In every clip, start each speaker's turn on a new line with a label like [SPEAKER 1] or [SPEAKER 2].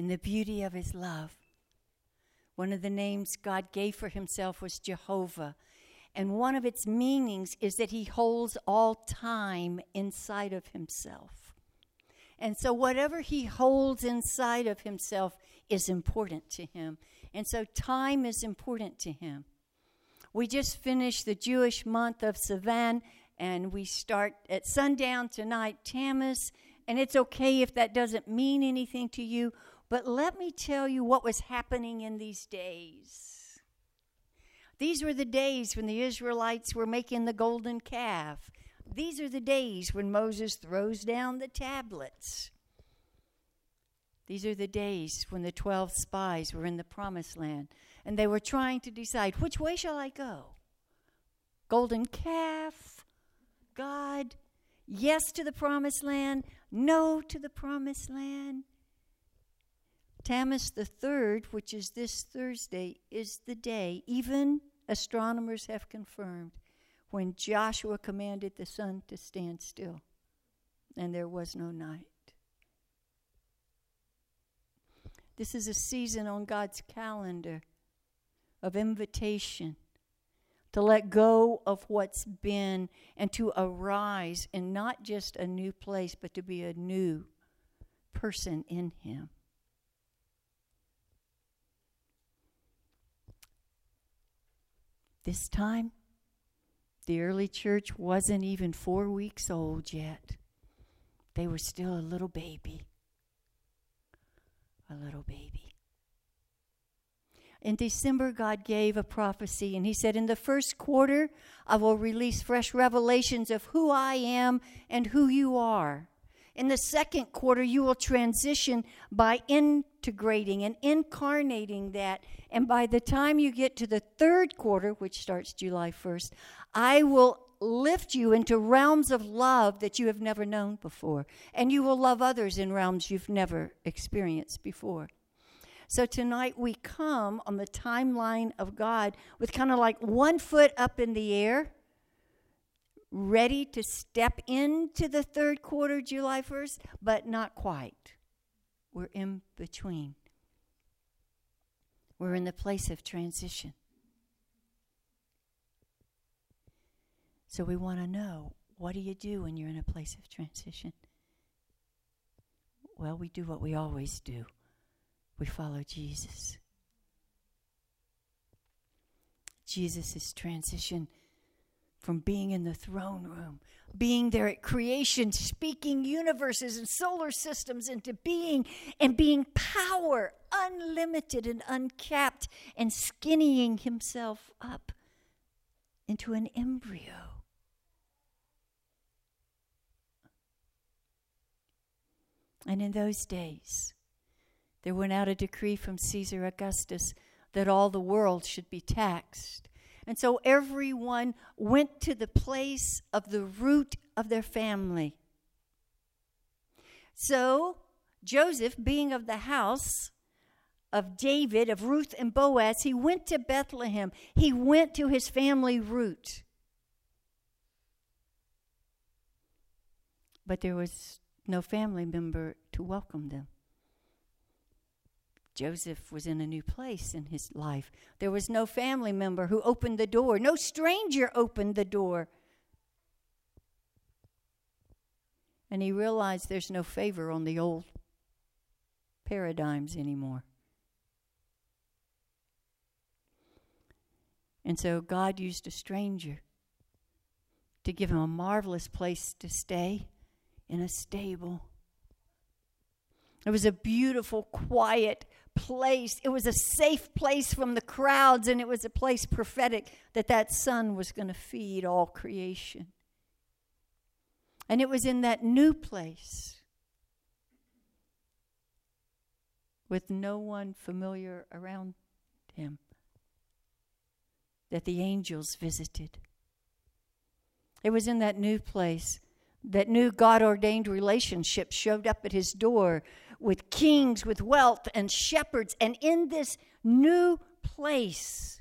[SPEAKER 1] in the beauty of his love. One of the names God gave for himself was Jehovah. And one of its meanings is that he holds all time inside of himself. And so, whatever he holds inside of himself is important to him. And so, time is important to him. We just finished the Jewish month of Sivan, and we start at sundown tonight, Tammuz. And it's okay if that doesn't mean anything to you, but let me tell you what was happening in these days. These were the days when the Israelites were making the golden calf. These are the days when Moses throws down the tablets. These are the days when the 12 spies were in the promised land and they were trying to decide which way shall I go? Golden calf, God, yes to the promised land, no to the promised land. Tammuz the third, which is this Thursday, is the day, even astronomers have confirmed, when Joshua commanded the sun to stand still, and there was no night. This is a season on God's calendar of invitation to let go of what's been and to arise in not just a new place, but to be a new person in Him. This time, the early church wasn't even four weeks old yet. They were still a little baby. A little baby. In December, God gave a prophecy, and He said, In the first quarter, I will release fresh revelations of who I am and who you are. In the second quarter, you will transition by integrating and incarnating that. And by the time you get to the third quarter, which starts July 1st, I will lift you into realms of love that you have never known before. And you will love others in realms you've never experienced before. So tonight we come on the timeline of God with kind of like one foot up in the air, ready to step into the third quarter, July 1st, but not quite. We're in between. We're in the place of transition. So we want to know what do you do when you're in a place of transition? Well, we do what we always do we follow Jesus. Jesus' is transition from being in the throne room, being there at creation, speaking universes and solar systems into being, and being power, unlimited and uncapped, and skinnying himself up into an embryo. And in those days, there went out a decree from Caesar Augustus that all the world should be taxed. And so everyone went to the place of the root of their family. So Joseph, being of the house of David, of Ruth and Boaz, he went to Bethlehem. He went to his family root. But there was no family member to welcome them. Joseph was in a new place in his life. There was no family member who opened the door, no stranger opened the door. And he realized there's no favor on the old paradigms anymore. And so God used a stranger to give him a marvelous place to stay in a stable. It was a beautiful, quiet place. It was a safe place from the crowds, and it was a place prophetic that that son was going to feed all creation. And it was in that new place with no one familiar around him that the angels visited. It was in that new place that new God ordained relationship showed up at his door with kings, with wealth, and shepherds. And in this new place,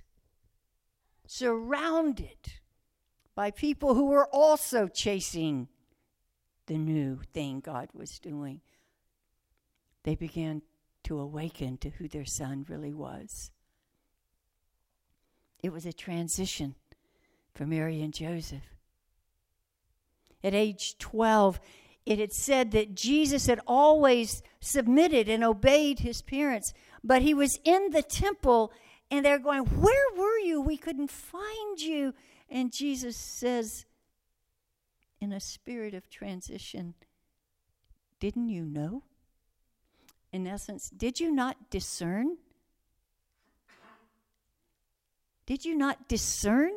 [SPEAKER 1] surrounded by people who were also chasing the new thing God was doing, they began to awaken to who their son really was. It was a transition for Mary and Joseph. At age 12, it had said that Jesus had always submitted and obeyed his parents, but he was in the temple and they're going, Where were you? We couldn't find you. And Jesus says, in a spirit of transition, Didn't you know? In essence, did you not discern? Did you not discern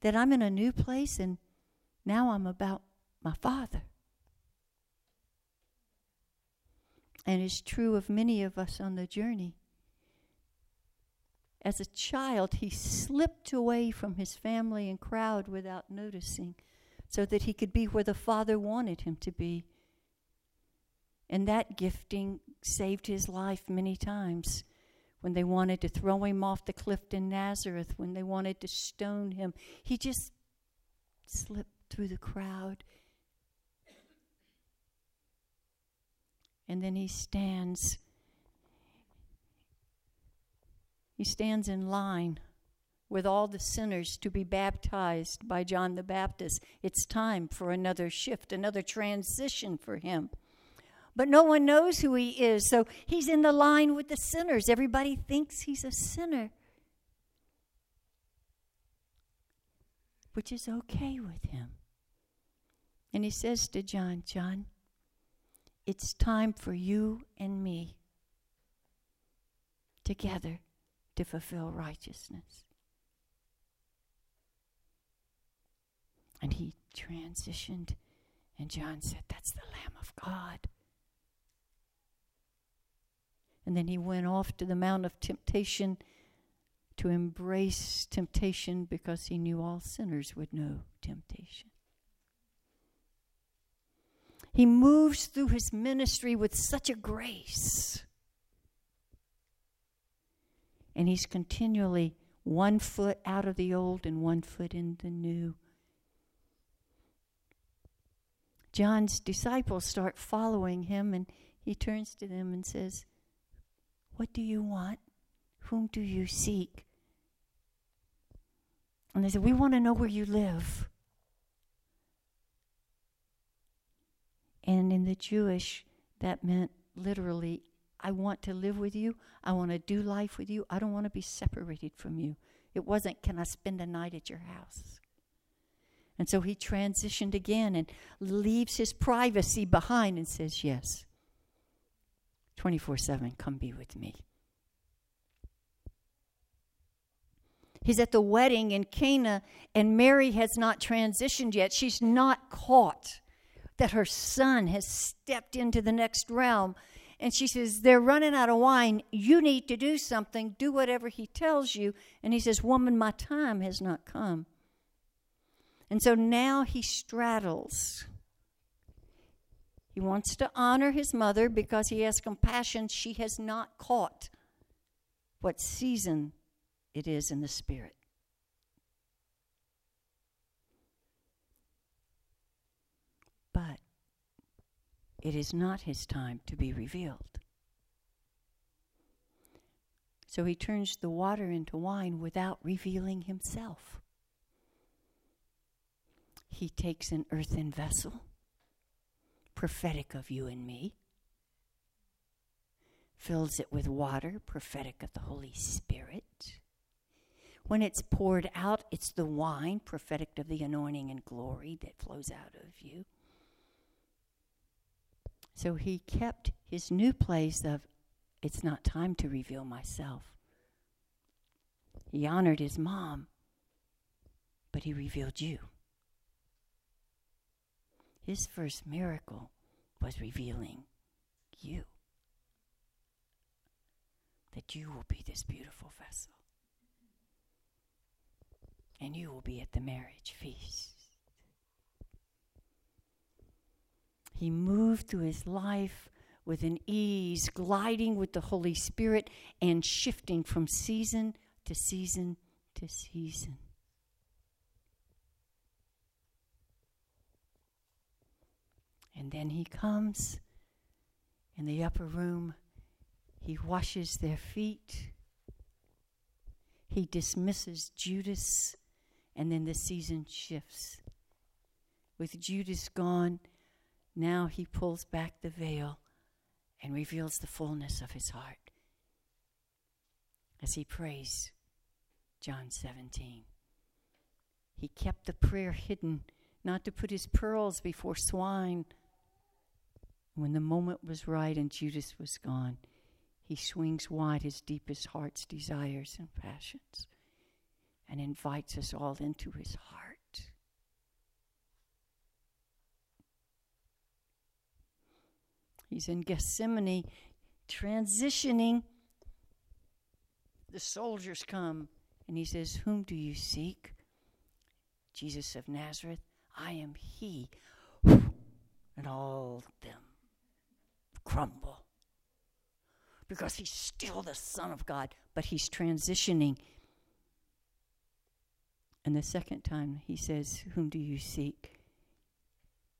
[SPEAKER 1] that I'm in a new place and now I'm about my Father? And it's true of many of us on the journey. As a child, he slipped away from his family and crowd without noticing so that he could be where the Father wanted him to be. And that gifting saved his life many times when they wanted to throw him off the cliff in Nazareth, when they wanted to stone him. He just slipped through the crowd. And then he stands He stands in line with all the sinners to be baptized by John the Baptist. It's time for another shift, another transition for him. But no one knows who he is, so he's in the line with the sinners. Everybody thinks he's a sinner, which is okay with him. And he says to John, John, it's time for you and me together to fulfill righteousness. And he transitioned, and John said, That's the Lamb of God. And then he went off to the Mount of Temptation to embrace temptation because he knew all sinners would know temptation. He moves through his ministry with such a grace and he's continually one foot out of the old and one foot in the new. John's disciples start following him, and he turns to them and says, What do you want? Whom do you seek? And they said, We want to know where you live. And in the Jewish, that meant literally I want to live with you. I want to do life with you. I don't want to be separated from you. It wasn't, can I spend a night at your house? And so he transitioned again and leaves his privacy behind and says, Yes, 24 7, come be with me. He's at the wedding in Cana, and Mary has not transitioned yet. She's not caught that her son has stepped into the next realm and she says, They're running out of wine. You need to do something. Do whatever he tells you. And he says, Woman, my time has not come. And so now he straddles. He wants to honor his mother because he has compassion. She has not caught what season it is in the Spirit. But it is not his time to be revealed. So he turns the water into wine without revealing himself. He takes an earthen vessel, prophetic of you and me, fills it with water, prophetic of the Holy Spirit. When it's poured out, it's the wine, prophetic of the anointing and glory that flows out of you. So he kept his new place of, it's not time to reveal myself. He honored his mom, but he revealed you. His first miracle was revealing you. That you will be this beautiful vessel. And you will be at the marriage feast. He moved through his life with an ease, gliding with the Holy Spirit and shifting from season to season to season. And then he comes in the upper room. He washes their feet. He dismisses Judas, and then the season shifts. With Judas gone, now he pulls back the veil and reveals the fullness of his heart as he prays. John 17. He kept the prayer hidden, not to put his pearls before swine. When the moment was right and Judas was gone, he swings wide his deepest heart's desires and passions and invites us all into his heart. He's in Gethsemane, transitioning. The soldiers come, and he says, Whom do you seek? Jesus of Nazareth, I am he. And all of them crumble because he's still the Son of God, but he's transitioning. And the second time he says, Whom do you seek?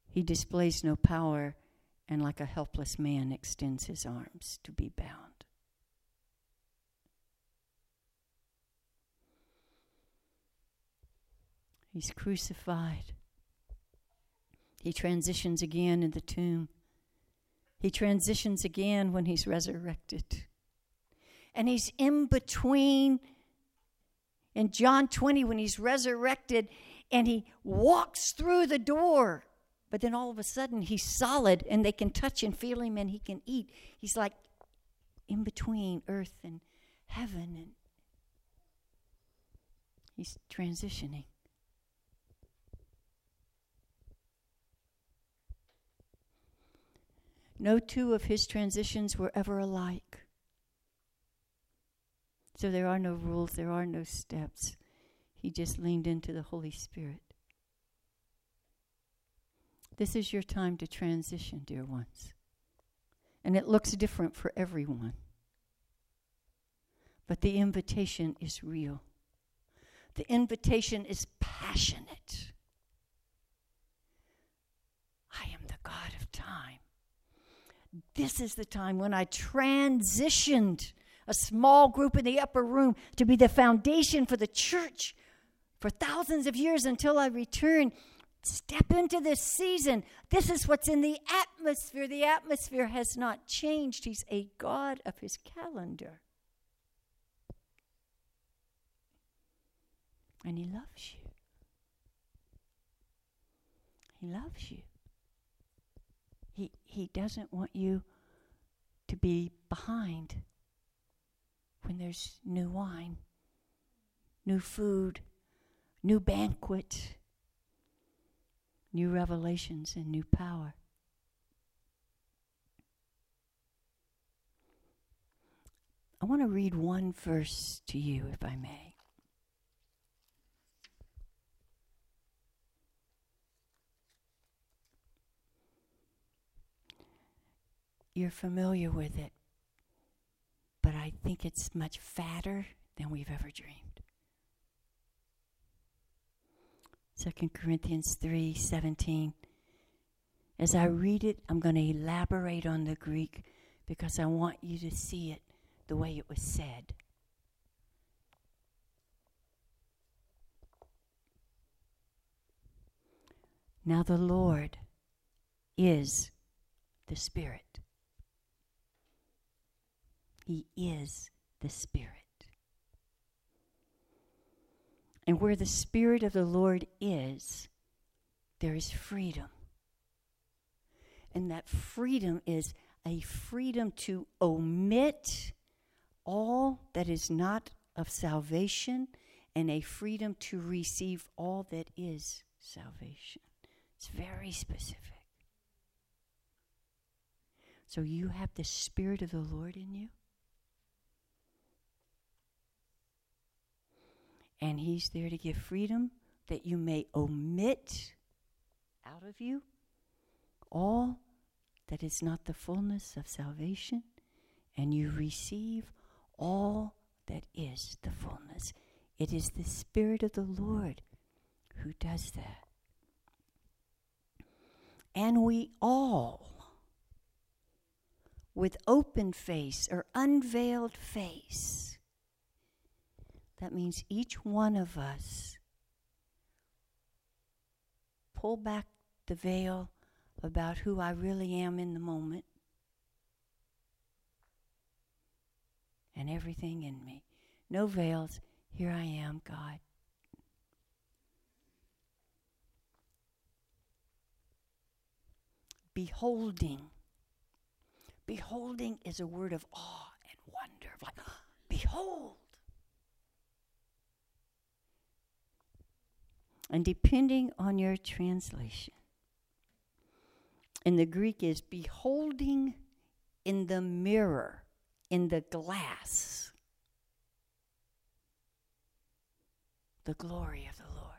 [SPEAKER 1] He displays no power and, like a helpless man, extends his arms to be bound. He's crucified. He transitions again in the tomb. He transitions again when he's resurrected. And he's in between in John 20 when he's resurrected and he walks through the door. But then all of a sudden he's solid and they can touch and feel him and he can eat. He's like in between earth and heaven and he's transitioning. No two of his transitions were ever alike. So there are no rules, there are no steps. He just leaned into the Holy Spirit. This is your time to transition, dear ones. And it looks different for everyone. But the invitation is real. The invitation is passionate. I am the God of time. This is the time when I transitioned a small group in the upper room to be the foundation for the church for thousands of years until I return. Step into this season. This is what's in the atmosphere. The atmosphere has not changed. He's a God of his calendar. And he loves you. He loves you. He, he doesn't want you to be behind when there's new wine, new food, new banquet, new revelations, and new power. I want to read one verse to you, if I may. you're familiar with it, but I think it's much fatter than we've ever dreamed. 2 Corinthians 3 17. As I read it, I'm going to elaborate on the Greek because I want you to see it the way it was said. Now the Lord is the Spirit. He is the Spirit. And where the Spirit of the Lord is, there is freedom. And that freedom is a freedom to omit all that is not of salvation and a freedom to receive all that is salvation. It's very specific. So you have the Spirit of the Lord in you. And He's there to give freedom that you may omit out of you all that is not the fullness of salvation, and you receive all that is the fullness. It is the Spirit of the Lord who does that. And we all, with open face or unveiled face. That means each one of us pull back the veil about who I really am in the moment and everything in me. No veils. Here I am, God. Beholding. Beholding is a word of awe and wonder. Like, behold. And depending on your translation, in the Greek is beholding in the mirror, in the glass, the glory of the Lord.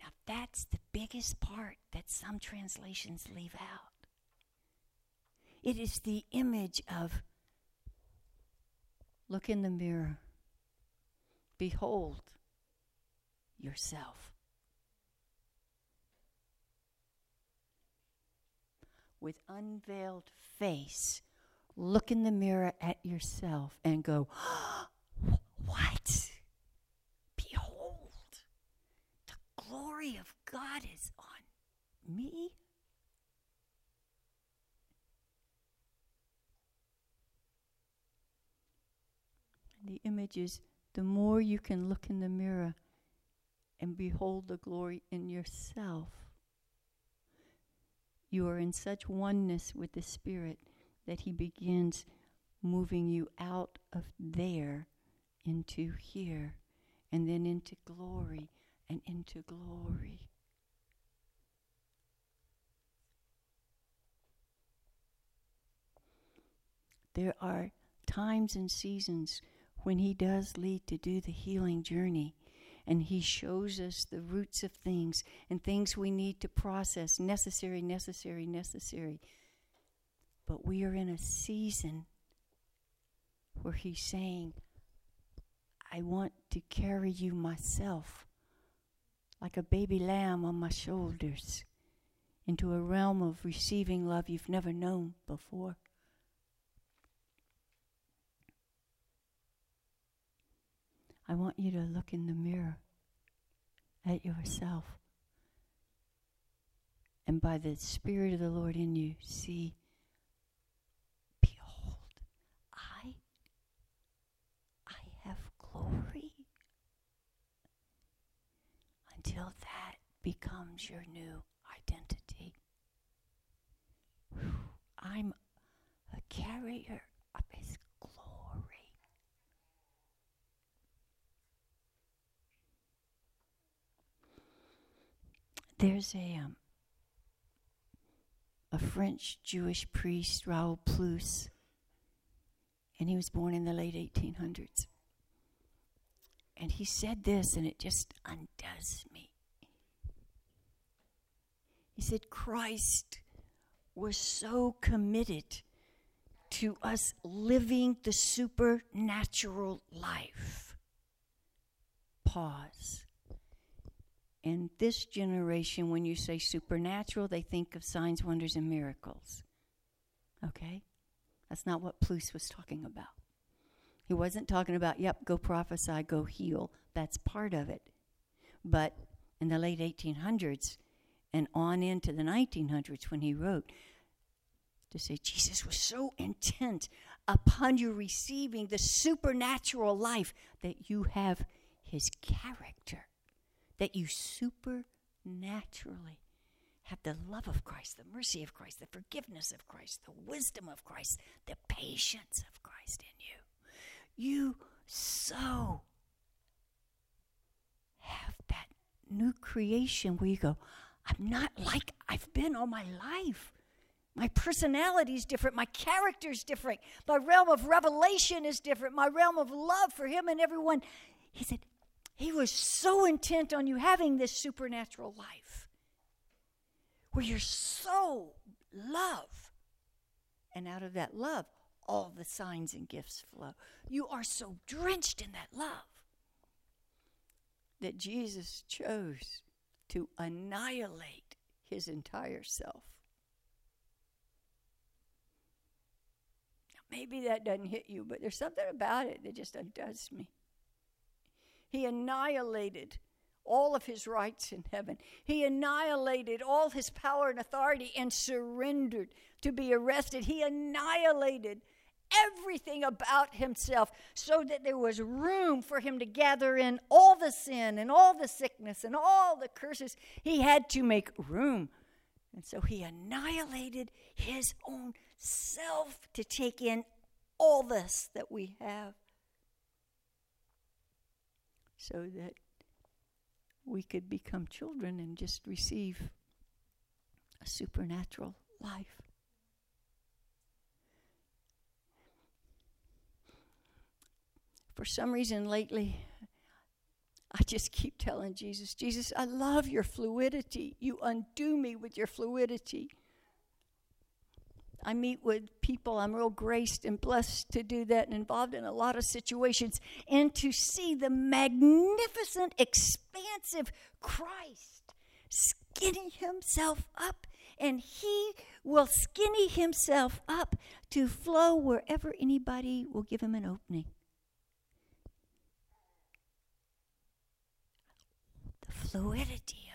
[SPEAKER 1] Now, that's the biggest part that some translations leave out. It is the image of look in the mirror, behold yourself. with unveiled face, look in the mirror at yourself and go, What? Behold, the glory of God is on me. the image is the more you can look in the mirror and behold the glory in yourself you are in such oneness with the Spirit that He begins moving you out of there into here, and then into glory and into glory. There are times and seasons when He does lead to do the healing journey and He shows us the roots of things and things we need to process necessary, necessary, necessary. But we are in a season where He's saying, I want to carry you myself like a baby lamb on my shoulders into a realm of receiving love you've never known before. I want you to look in the mirror at yourself. And by the Spirit of the Lord in you, see, behold, I, I have glory. Until that becomes your new identity. I'm a carrier of His There's a um, a French Jewish priest, Raoul Plus, and he was born in the late 1800s. And he said this, and it just undoes me. He said, Christ was so committed to us living the supernatural life. Pause. In this generation, when you say supernatural, they think of signs, wonders, and miracles. Okay? That's not what Plus was talking about. He wasn't talking about, yep, go prophesy, go heal. That's part of it. But in the late 1800s and on into the 1900s, when he wrote, to say Jesus was so intent upon you receiving the supernatural life that you have his character that you supernaturally have the love of Christ, the mercy of Christ, the forgiveness of Christ, the wisdom of Christ, the patience of Christ in you. You so have that new creation where you go, I'm not like I've been all my life. My personality is different. My character is different. My realm of revelation is different. My realm of love for Him and everyone. He said, he was so intent on you having this supernatural life where you're so love. And out of that love, all the signs and gifts flow. You are so drenched in that love that Jesus chose to annihilate his entire self Maybe that doesn't hit you, but there's something about it that just undoes me. He annihilated all of his rights in heaven. He annihilated all his power and authority and surrendered to be arrested. He annihilated everything about himself so that there was room for him to gather in all the sin and all the sickness and all the curses. He had to make room. And so he annihilated his own self to take in all this that we have so that we could become children and just receive a supernatural life. For some reason lately, I just keep telling Jesus, Jesus, I love your fluidity. You undo me with your fluidity. I meet with people, I'm real graced and blessed to do that and involved in a lot of situations, and to see the magnificent, expansive Christ skinny himself up, and he will skinny himself up to flow wherever anybody will give him an opening. The fluidity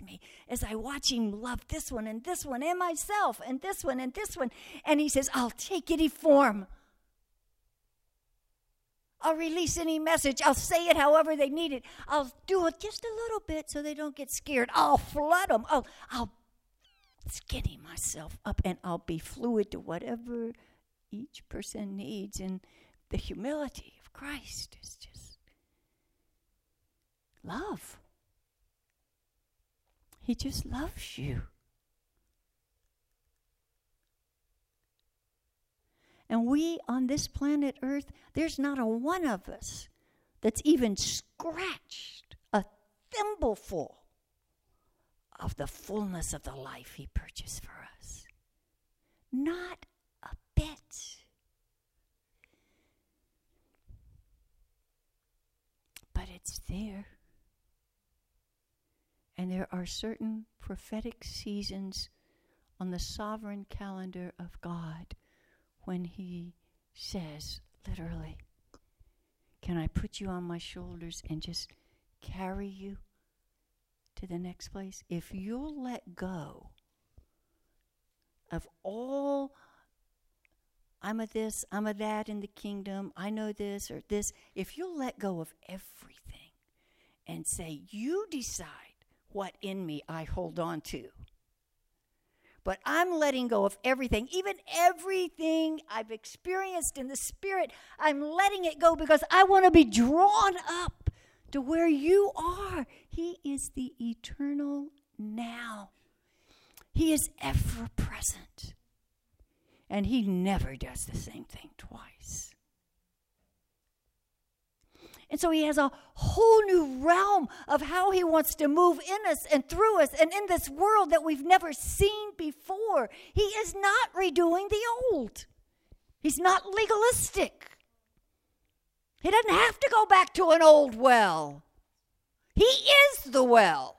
[SPEAKER 1] me as I watch him love this one and this one and myself and this one and this one. And he says, I'll take any form. I'll release any message. I'll say it however they need it. I'll do it just a little bit so they don't get scared. I'll flood them. I'll, I'll skinny myself up and I'll be fluid to whatever each person needs. And the humility of Christ is just love. He just loves you. And we on this planet Earth, there's not a one of us that's even scratched a thimbleful of the fullness of the life He purchased for us. Not a bit. But it's there. And there are certain prophetic seasons on the sovereign calendar of God when He says, literally, Can I put you on my shoulders and just carry you to the next place? If you'll let go of all, I'm a this, I'm a that in the kingdom, I know this or this, if you'll let go of everything and say, You decide what in me I hold on to. But I'm letting go of everything, even everything I've experienced in the Spirit. I'm letting it go because I want to be drawn up to where you are. He is the eternal now, He is ever present. And He never does the same thing twice. And so he has a whole new realm of how he wants to move in us and through us and in this world that we've never seen before. He is not redoing the old, he's not legalistic. He doesn't have to go back to an old well, he is the well.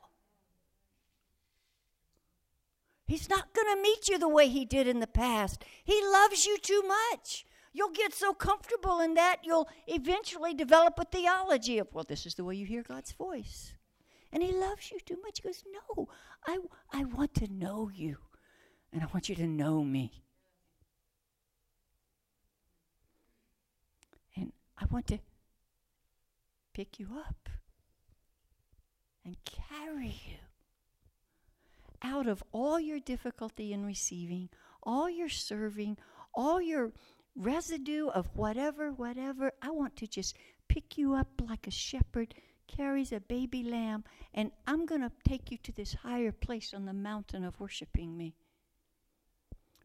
[SPEAKER 1] He's not going to meet you the way he did in the past. He loves you too much. You'll get so comfortable in that, you'll eventually develop a theology of, well, this is the way you hear God's voice. And He loves you too much. He goes, No, I, I want to know you, and I want you to know me. And I want to pick you up and carry you out of all your difficulty in receiving, all your serving, all your residue of whatever, whatever. I want to just pick you up like a shepherd carries a baby lamb, and I'm going to take you to this higher place on the mountain of worshiping me,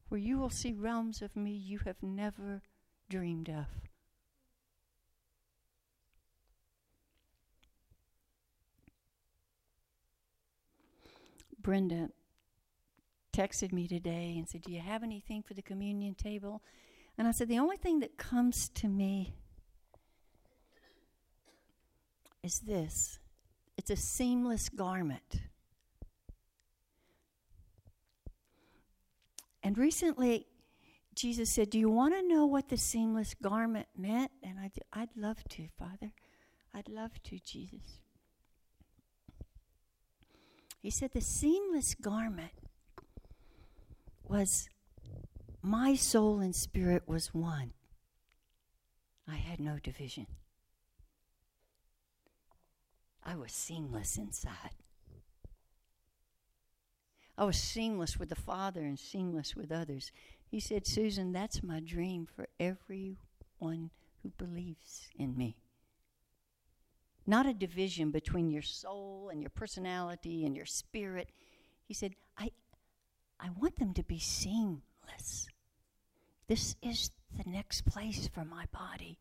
[SPEAKER 1] where you will see realms of me you have never dreamed of. Brenda texted me today and said, Do you have anything for the communion table? And I said, The only thing that comes to me is this it's a seamless garment. And recently, Jesus said, Do you want to know what the seamless garment meant? And I, I'd love to, Father. I'd love to, Jesus. He said, The seamless garment was my soul and spirit was one. I had no division. I was seamless inside. I was seamless with the Father and seamless with others. He said, Susan, that's my dream for everyone who believes in me. Not a division between your soul and your personality and your spirit. He said, I, I want them to be seamless. This is the next place for my body.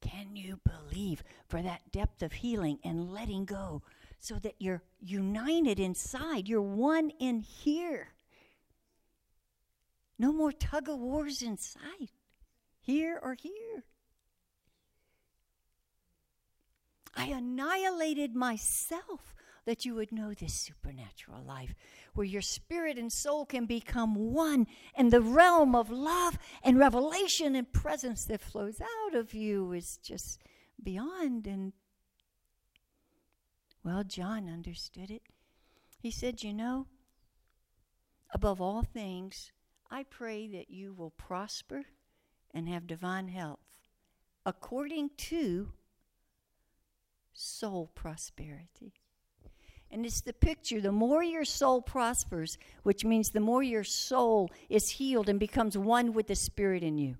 [SPEAKER 1] Can you believe for that depth of healing and letting go so that you're united inside? You're one in here. No more tug of wars inside, here or here. I annihilated myself that you would know this supernatural life where your spirit and soul can become one and the realm of love and revelation and presence that flows out of you is just beyond. And well john understood it. He said you know above all things i pray that you will prosper and have divine health according to soul prosperity and it's the picture the more your soul prospers, which means the more your soul is healed and becomes one with the Spirit in you,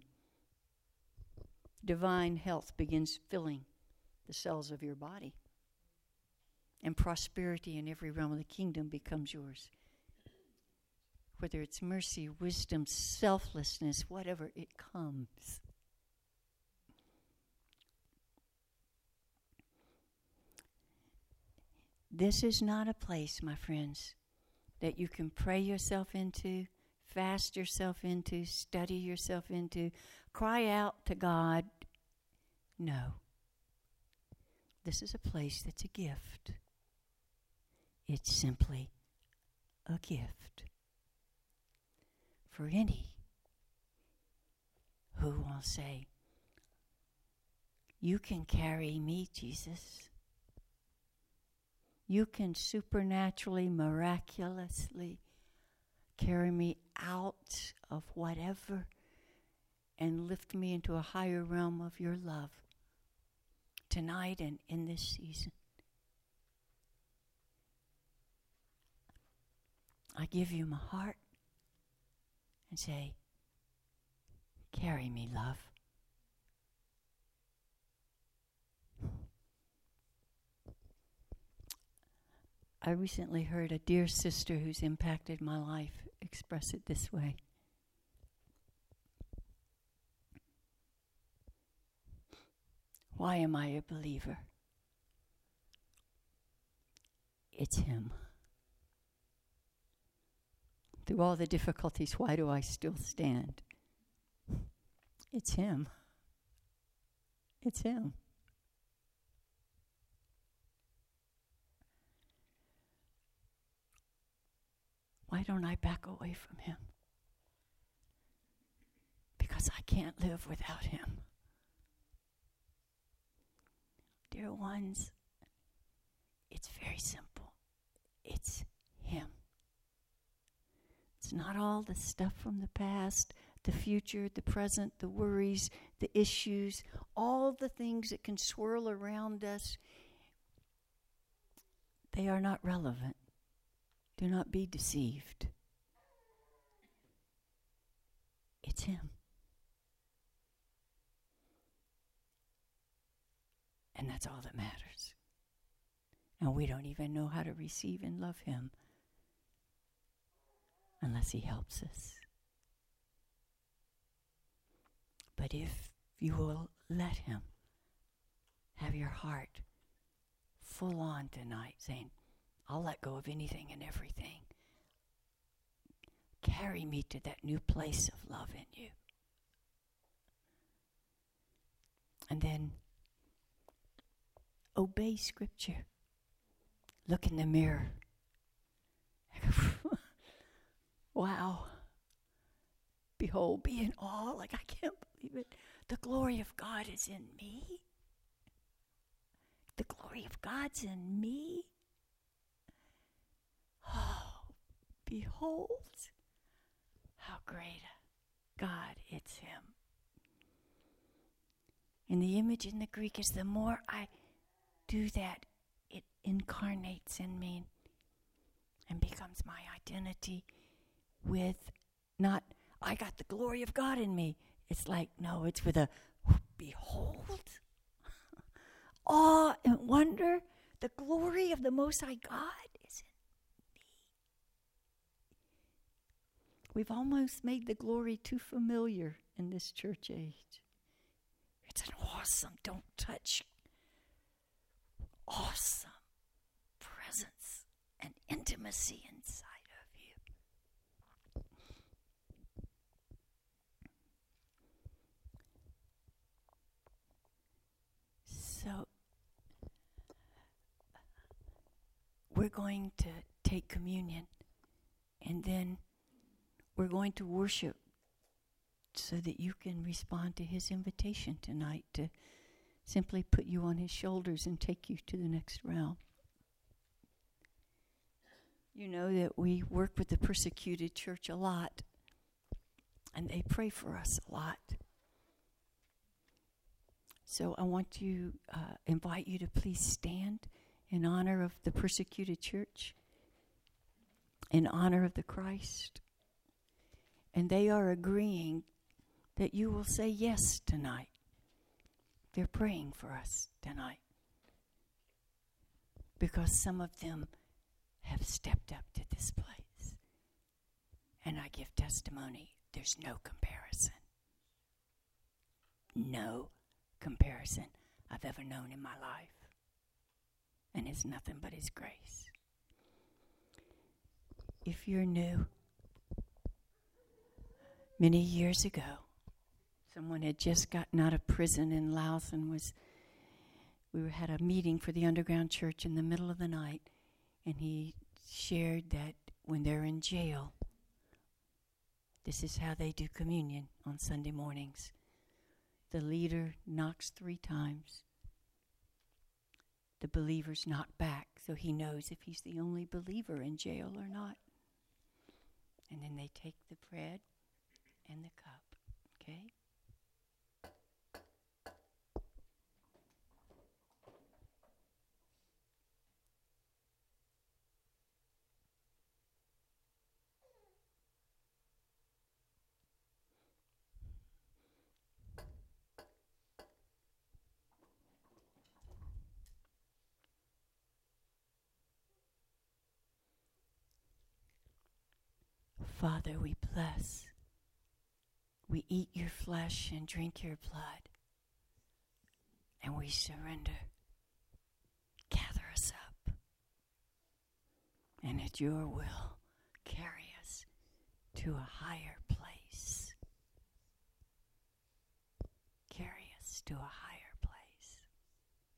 [SPEAKER 1] divine health begins filling the cells of your body. And prosperity in every realm of the kingdom becomes yours. Whether it's mercy, wisdom, selflessness, whatever, it comes. This is not a place, my friends, that you can pray yourself into, fast yourself into, study yourself into, cry out to God. No. This is a place that's a gift. It's simply a gift for any who will say, You can carry me, Jesus you can supernaturally, miraculously carry me out of whatever and lift me into a higher realm of your love tonight and in this season. I give you my heart and say, Carry me, love. I recently heard a dear sister who's impacted my life express it this way. Why am I a believer? It's Him. Through all the difficulties, why do I still stand? It's Him. It's Him. Why don't I back away from him? Because I can't live without him. Dear ones, it's very simple. It's him. It's not all the stuff from the past, the future, the present, the worries, the issues, all the things that can swirl around us. They are not relevant. Do not be deceived. It's Him. And that's all that matters. And we don't even know how to receive and love Him unless He helps us. But if you will let Him have your heart full on tonight, saying, I'll let go of anything and everything. Carry me to that new place of love in you. And then obey Scripture. Look in the mirror. wow. behold, be in awe, like I can't believe it. The glory of God is in me. The glory of God's in me. Oh, behold, how great God it's Him. And the image in the Greek is the more I do that, it incarnates in me and becomes my identity with not, I got the glory of God in me. It's like, no, it's with a behold, awe and wonder. The glory of the Most High God is in me. We've almost made the glory too familiar in this church age. It's an awesome, don't touch, awesome presence and intimacy inside of you. So, we're going to take communion and then we're going to worship so that you can respond to his invitation tonight to simply put you on his shoulders and take you to the next realm. You know that we work with the persecuted church a lot, and they pray for us a lot. So I want to uh, invite you to please stand in honor of the persecuted church, in honor of the Christ. And they are agreeing that you will say yes tonight. They're praying for us tonight because some of them have stepped up to this place. And I give testimony there's no comparison. No comparison I've ever known in my life. And it's nothing but His grace. If you're new, many years ago, someone had just gotten out of prison in Laos and was we had a meeting for the underground church in the middle of the night and he shared that when they're in jail this is how they do communion on Sunday mornings. The leader knocks 3 times. The believers knock back so he knows if he's the only believer in jail or not. And then they take the bread and the cup okay Father, we bless. We eat your flesh and drink your blood. And we surrender. Gather us up. And at your will, carry us to a higher place. Carry us to a higher